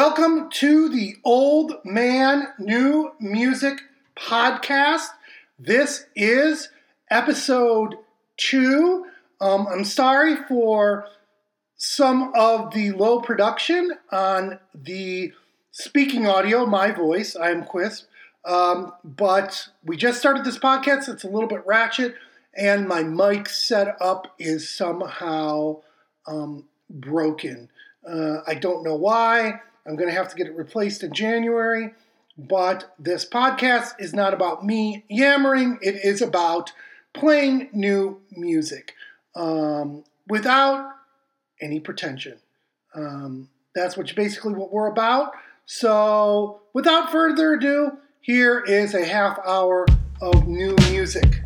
Welcome to the Old Man New Music podcast. This is episode two. Um, I'm sorry for some of the low production on the speaking audio, my voice. I am Quisp. Um, but we just started this podcast. so It's a little bit ratchet, and my mic setup is somehow um, broken. Uh, I don't know why. I'm going to have to get it replaced in January. But this podcast is not about me yammering, it is about playing new music um, without any pretension. Um, that's what basically what we're about. So, without further ado, here is a half hour of new music.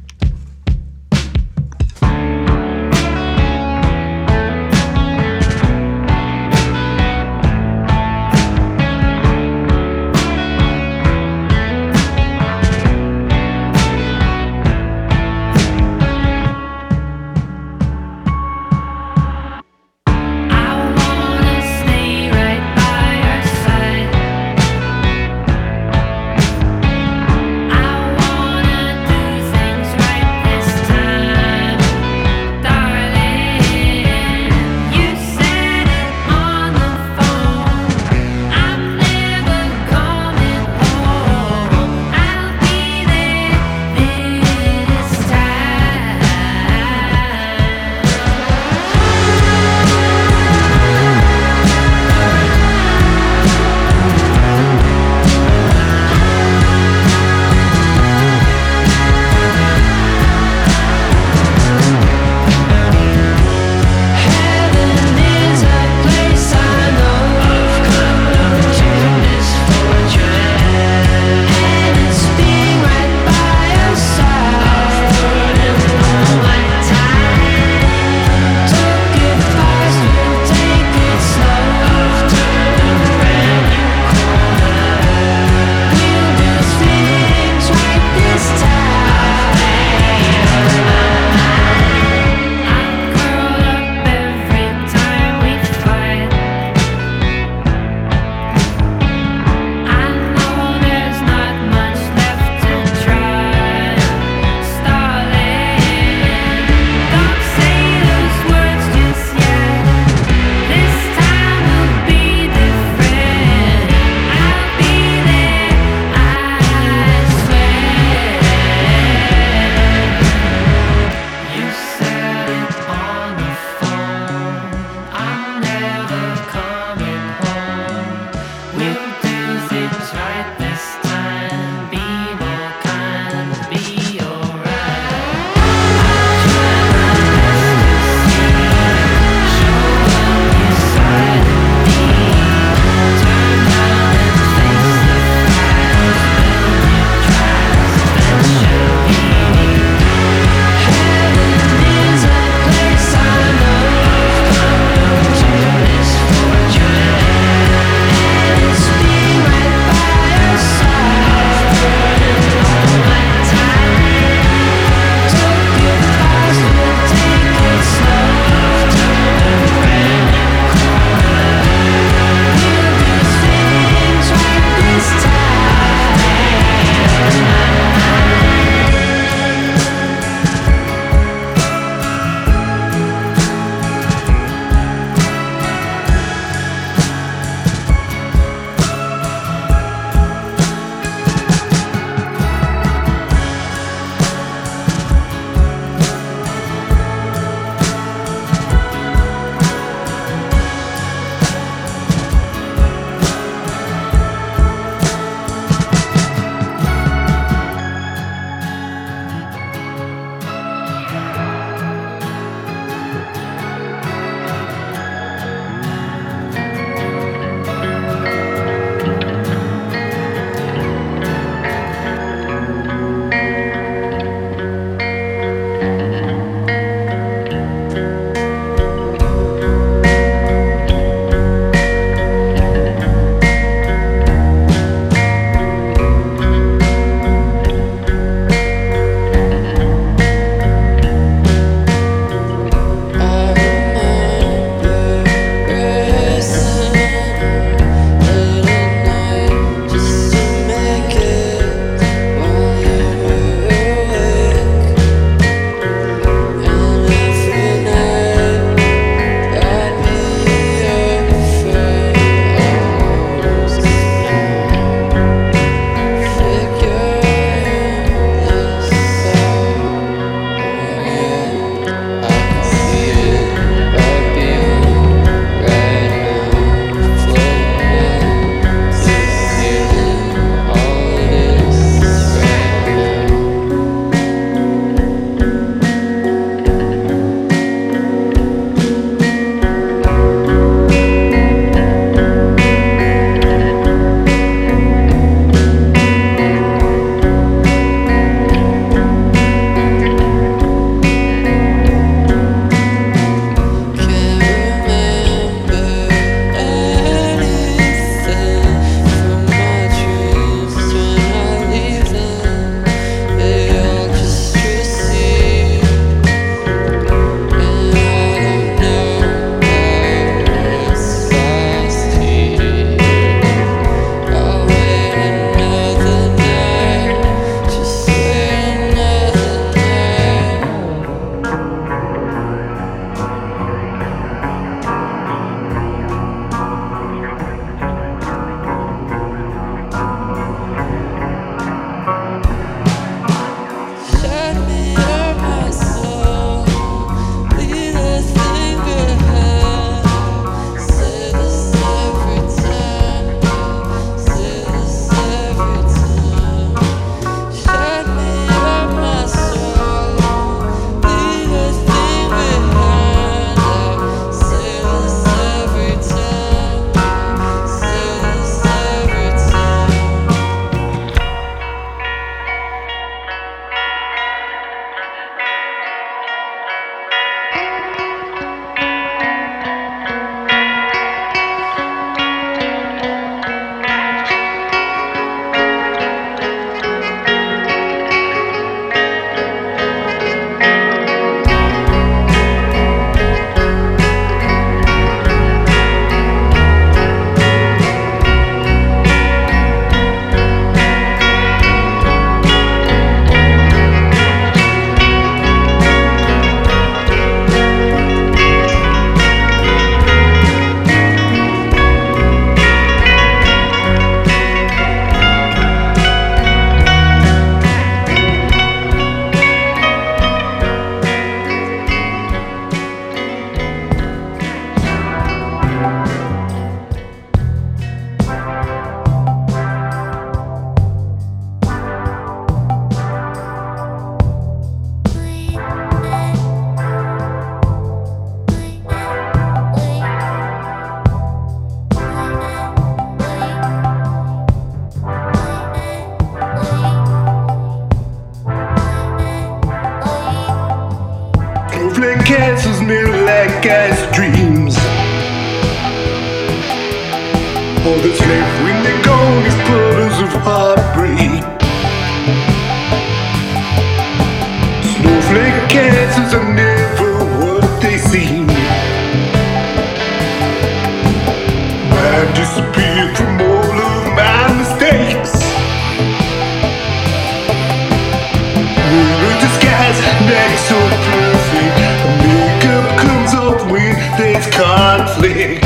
So perfect. Makeup comes off when there's conflict.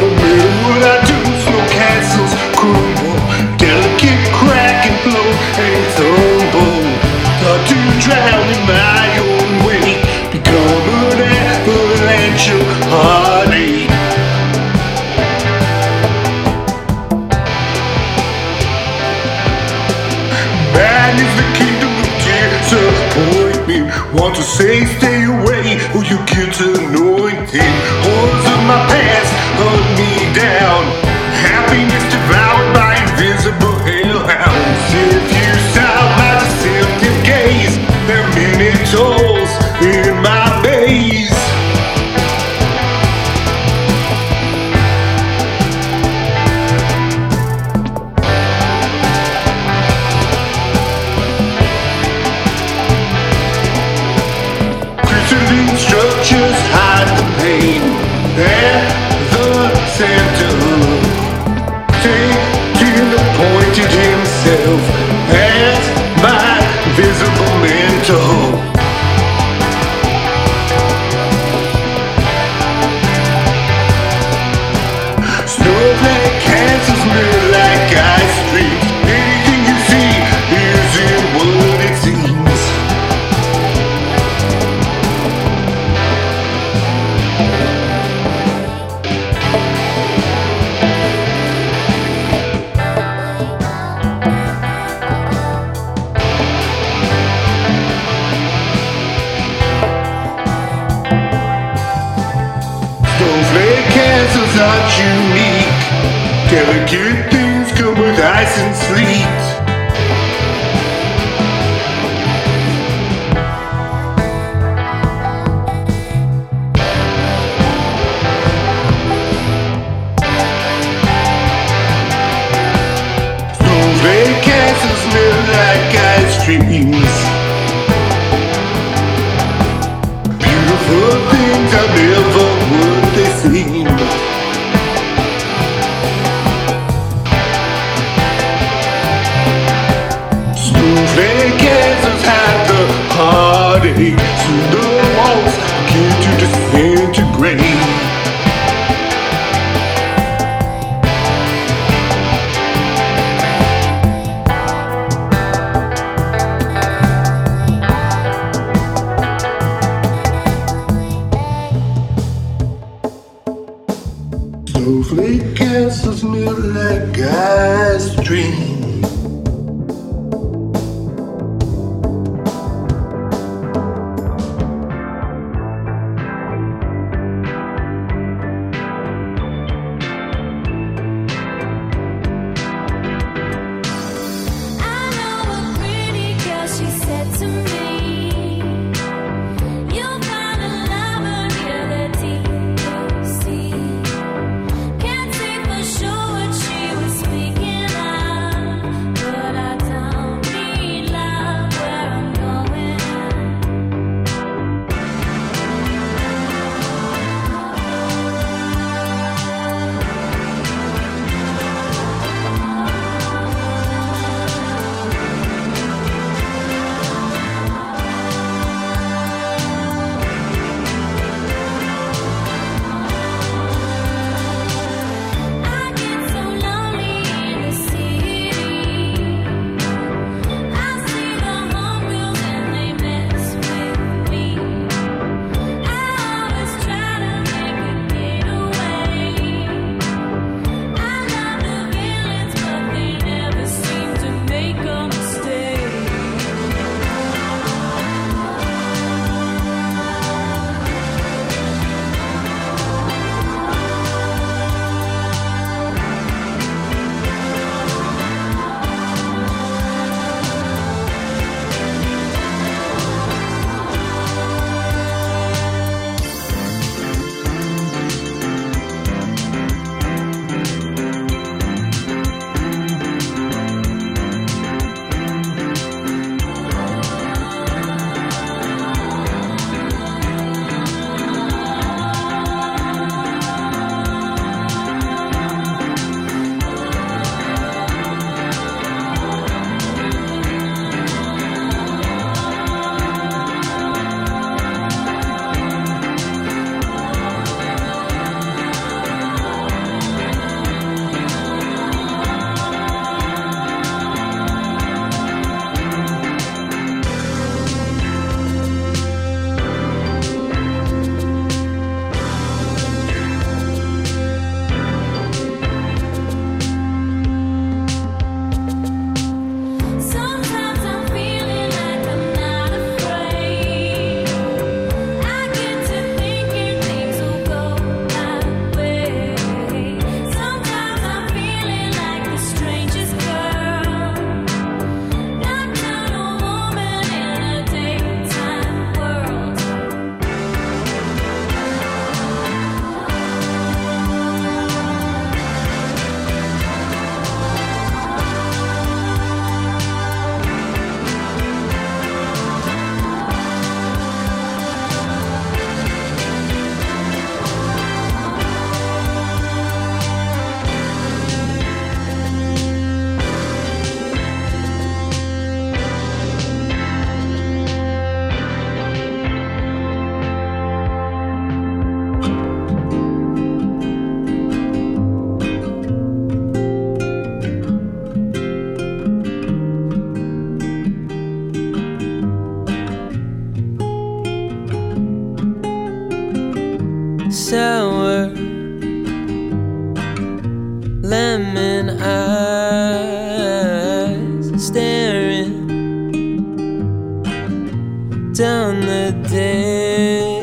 No matter what I do, snow castles crumble. Delicate crack and blow and tumble. Start to drown in my say stay away, or you get anointed. Horrors of my past hunt me down. Happiness devoured by invisible hellhounds. If you saw my deceptive gaze, there are novo. Unique. Delicate things come with ice and sleet. Snowflake castles smell like ice dream. Down the daylight.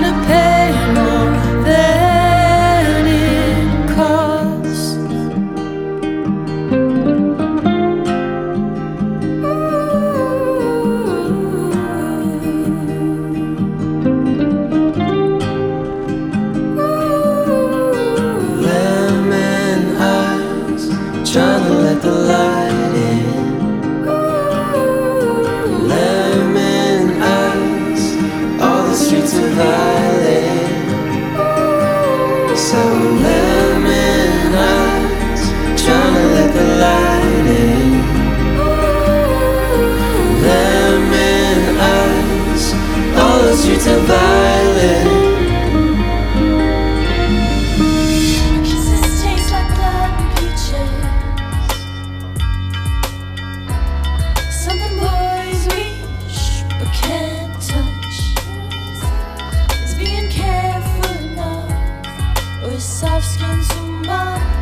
Gonna pay soft skin to mine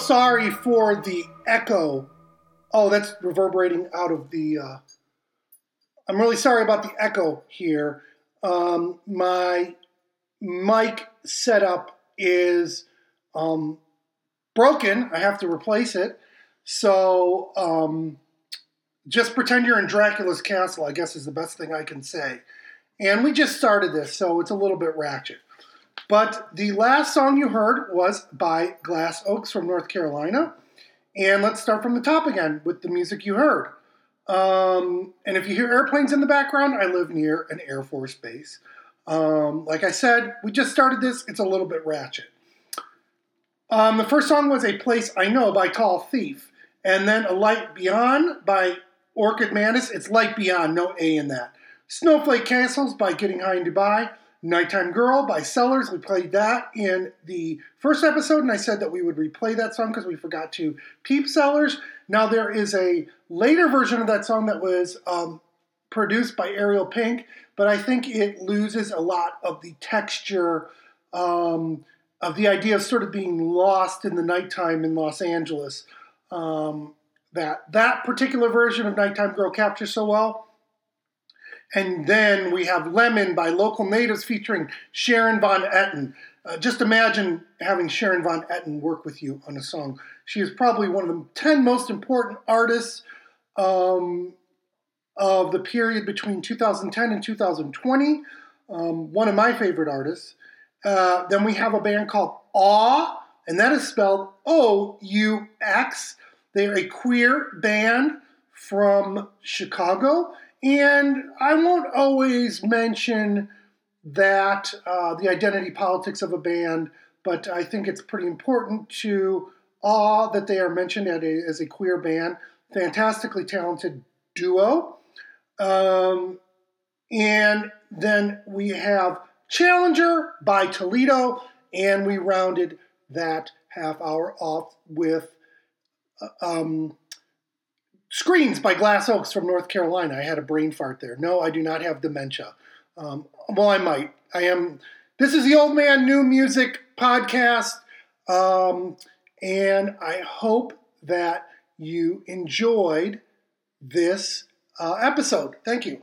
sorry for the echo. Oh, that's reverberating out of the. Uh, I'm really sorry about the echo here. Um, my mic setup is um, broken. I have to replace it. So um, just pretend you're in Dracula's castle, I guess is the best thing I can say. And we just started this, so it's a little bit ratchet. But the last song you heard was by Glass Oaks from North Carolina. And let's start from the top again with the music you heard. Um, and if you hear airplanes in the background, I live near an Air Force base. Um, like I said, we just started this, it's a little bit ratchet. Um, the first song was A Place I Know by Tall Thief. And then A Light Beyond by Orchid Mantis. It's Light Beyond, no A in that. Snowflake Castles by Getting High in Dubai. Nighttime Girl by Cellars. We played that in the first episode, and I said that we would replay that song because we forgot to peep Cellars. Now there is a later version of that song that was um, produced by Ariel Pink, but I think it loses a lot of the texture um, of the idea of sort of being lost in the nighttime in Los Angeles. Um, that that particular version of Nighttime Girl captures so well. And then we have Lemon by Local Natives featuring Sharon Van Etten. Uh, just imagine having Sharon Van Etten work with you on a song. She is probably one of the 10 most important artists um, of the period between 2010 and 2020. Um, one of my favorite artists. Uh, then we have a band called Awe, and that is spelled O U X. They're a queer band from Chicago. And I won't always mention that uh, the identity politics of a band, but I think it's pretty important to awe that they are mentioned as a, as a queer band. Fantastically talented duo. Um, and then we have Challenger by Toledo, and we rounded that half hour off with uh, um, Screens by Glass Oaks from North Carolina. I had a brain fart there. No, I do not have dementia. Um, well, I might. I am. This is the Old Man New Music podcast, um, and I hope that you enjoyed this uh, episode. Thank you.